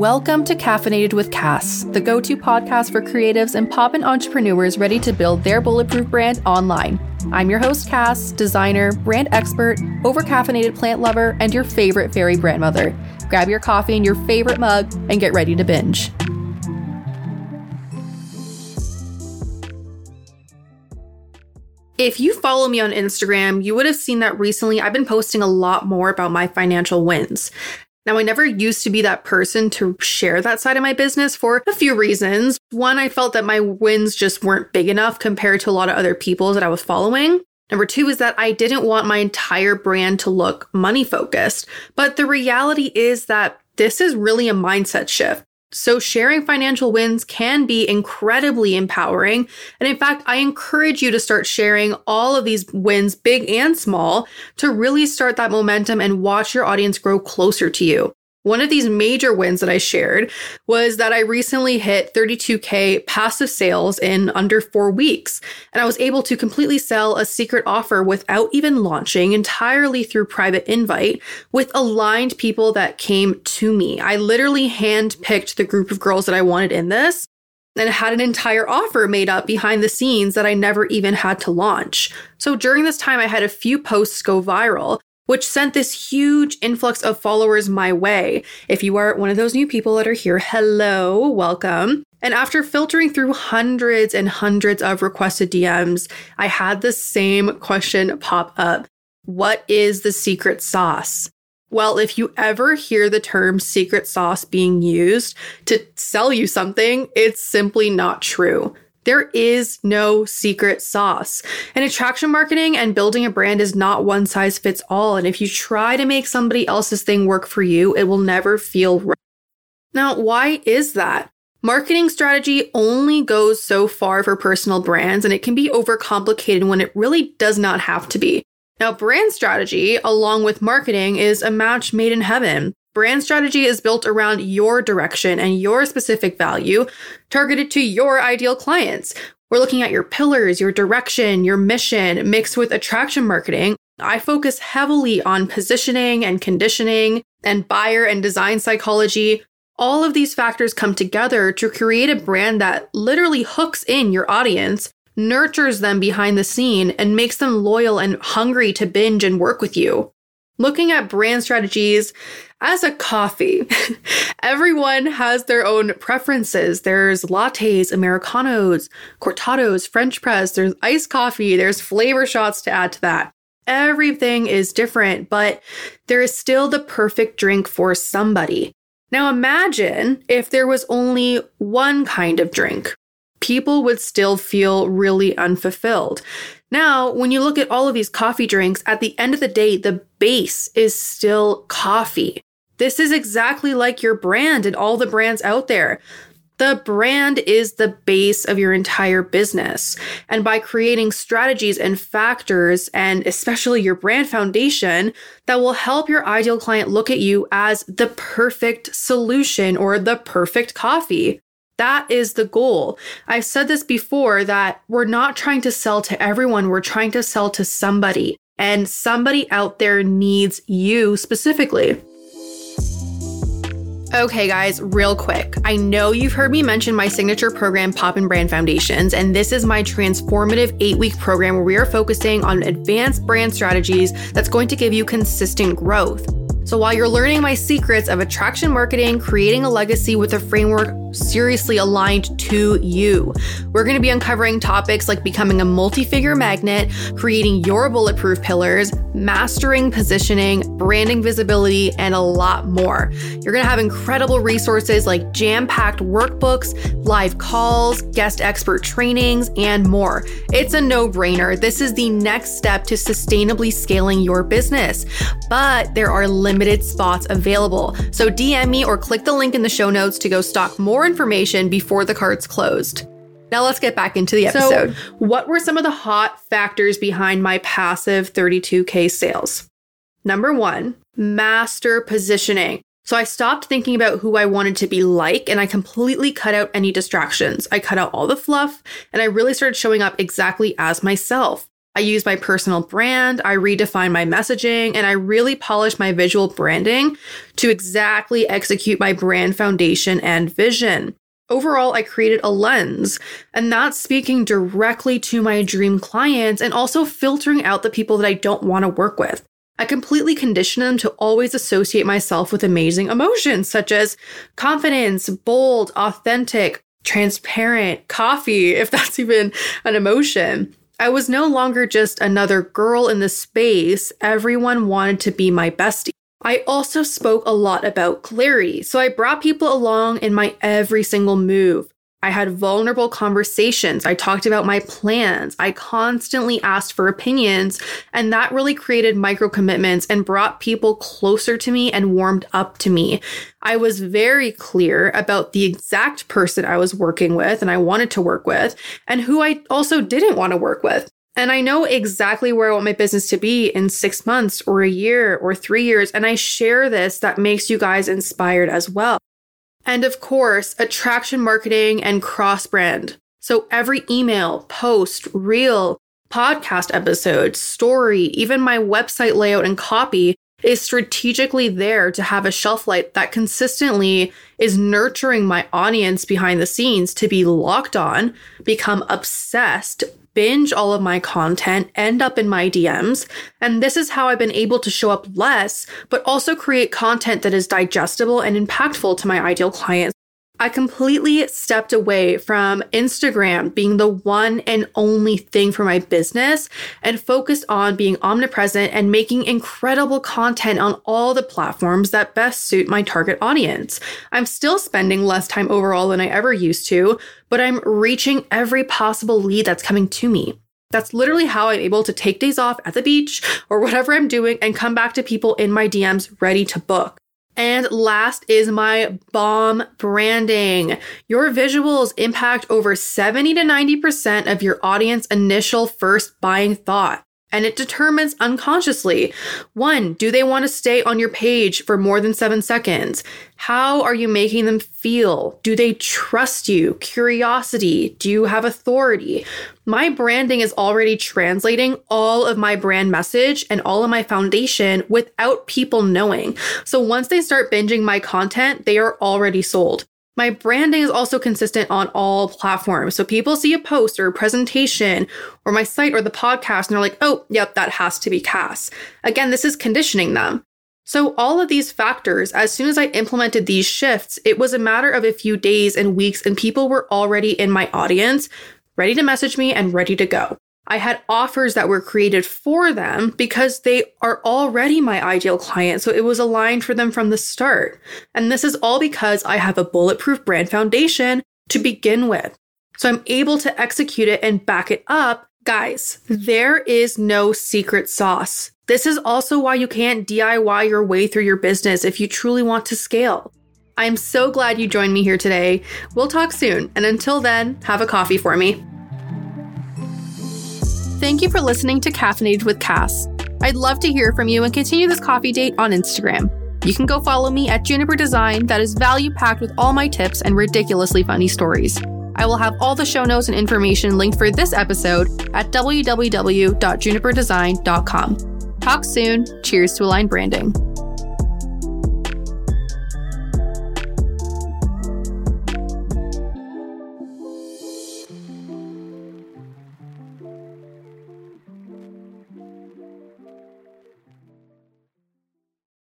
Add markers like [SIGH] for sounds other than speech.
Welcome to Caffeinated with Kas, the go to podcast for creatives and pop and entrepreneurs ready to build their bulletproof brand online. I'm your host, Kas, designer, brand expert, over caffeinated plant lover, and your favorite fairy grandmother. Grab your coffee in your favorite mug and get ready to binge. If you follow me on Instagram, you would have seen that recently I've been posting a lot more about my financial wins. Now, I never used to be that person to share that side of my business for a few reasons. One, I felt that my wins just weren't big enough compared to a lot of other people that I was following. Number two is that I didn't want my entire brand to look money focused. But the reality is that this is really a mindset shift. So, sharing financial wins can be incredibly empowering. And in fact, I encourage you to start sharing all of these wins, big and small, to really start that momentum and watch your audience grow closer to you. One of these major wins that I shared was that I recently hit 32K passive sales in under four weeks. And I was able to completely sell a secret offer without even launching entirely through private invite with aligned people that came to me. I literally handpicked the group of girls that I wanted in this and had an entire offer made up behind the scenes that I never even had to launch. So during this time, I had a few posts go viral which sent this huge influx of followers my way. If you are one of those new people that are here, hello, welcome. And after filtering through hundreds and hundreds of requested DMs, I had the same question pop up What is the secret sauce? Well, if you ever hear the term secret sauce being used to sell you something, it's simply not true. There is no secret sauce. And attraction marketing and building a brand is not one size fits all. And if you try to make somebody else's thing work for you, it will never feel right. Now, why is that? Marketing strategy only goes so far for personal brands, and it can be overcomplicated when it really does not have to be. Now, brand strategy, along with marketing, is a match made in heaven. Brand strategy is built around your direction and your specific value, targeted to your ideal clients. We're looking at your pillars, your direction, your mission, mixed with attraction marketing. I focus heavily on positioning and conditioning and buyer and design psychology. All of these factors come together to create a brand that literally hooks in your audience, nurtures them behind the scene, and makes them loyal and hungry to binge and work with you. Looking at brand strategies as a coffee, [LAUGHS] everyone has their own preferences. There's lattes, Americanos, cortados, French press, there's iced coffee, there's flavor shots to add to that. Everything is different, but there is still the perfect drink for somebody. Now imagine if there was only one kind of drink. People would still feel really unfulfilled. Now, when you look at all of these coffee drinks, at the end of the day, the base is still coffee. This is exactly like your brand and all the brands out there. The brand is the base of your entire business. And by creating strategies and factors, and especially your brand foundation, that will help your ideal client look at you as the perfect solution or the perfect coffee. That is the goal. I've said this before that we're not trying to sell to everyone, we're trying to sell to somebody. And somebody out there needs you specifically. Okay, guys, real quick. I know you've heard me mention my signature program, Poppin' Brand Foundations, and this is my transformative eight week program where we are focusing on advanced brand strategies that's going to give you consistent growth. So while you're learning my secrets of attraction marketing, creating a legacy with a framework seriously aligned to you. We're going to be uncovering topics like becoming a multi figure magnet, creating your bulletproof pillars, mastering positioning, branding visibility, and a lot more. You're going to have incredible resources like jam packed workbooks, live calls, guest expert trainings, and more. It's a no brainer. This is the next step to sustainably scaling your business, but there are limited spots available. So DM me or click the link in the show notes to go stock more information before the cards closed. Now let's get back into the episode. So, what were some of the hot factors behind my passive 32K sales? Number one, master positioning. So I stopped thinking about who I wanted to be like and I completely cut out any distractions. I cut out all the fluff and I really started showing up exactly as myself. I use my personal brand, I redefine my messaging, and I really polish my visual branding to exactly execute my brand foundation and vision. Overall, I created a lens, and that's speaking directly to my dream clients and also filtering out the people that I don't want to work with. I completely condition them to always associate myself with amazing emotions such as confidence, bold, authentic, transparent, coffee, [LAUGHS] if that's even an emotion. I was no longer just another girl in the space. Everyone wanted to be my bestie. I also spoke a lot about clarity, so I brought people along in my every single move. I had vulnerable conversations. I talked about my plans. I constantly asked for opinions, and that really created micro commitments and brought people closer to me and warmed up to me. I was very clear about the exact person I was working with and I wanted to work with, and who I also didn't want to work with. And I know exactly where I want my business to be in six months or a year or three years. And I share this that makes you guys inspired as well. And of course, attraction marketing and cross brand. So every email, post, reel, podcast episode, story, even my website layout and copy is strategically there to have a shelf life that consistently is nurturing my audience behind the scenes to be locked on, become obsessed, binge all of my content, end up in my DMs. And this is how I've been able to show up less, but also create content that is digestible and impactful to my ideal clients. I completely stepped away from Instagram being the one and only thing for my business and focused on being omnipresent and making incredible content on all the platforms that best suit my target audience. I'm still spending less time overall than I ever used to, but I'm reaching every possible lead that's coming to me. That's literally how I'm able to take days off at the beach or whatever I'm doing and come back to people in my DMs ready to book. And last is my bomb branding. Your visuals impact over 70 to 90% of your audience initial first buying thought and it determines unconsciously one, do they want to stay on your page for more than seven seconds? How are you making them feel? Do they trust you? Curiosity? Do you have authority? My branding is already translating all of my brand message and all of my foundation without people knowing. So once they start binging my content, they are already sold. My branding is also consistent on all platforms. So people see a post or a presentation or my site or the podcast and they're like, oh, yep, that has to be Kas. Again, this is conditioning them. So, all of these factors, as soon as I implemented these shifts, it was a matter of a few days and weeks, and people were already in my audience, ready to message me and ready to go. I had offers that were created for them because they are already my ideal client. So it was aligned for them from the start. And this is all because I have a bulletproof brand foundation to begin with. So I'm able to execute it and back it up. Guys, there is no secret sauce. This is also why you can't DIY your way through your business if you truly want to scale. I'm so glad you joined me here today. We'll talk soon. And until then, have a coffee for me. Thank you for listening to Caffeinated with Kas. I'd love to hear from you and continue this coffee date on Instagram. You can go follow me at Juniper Design, that is value packed with all my tips and ridiculously funny stories. I will have all the show notes and information linked for this episode at www.juniperdesign.com. Talk soon. Cheers to Align Branding.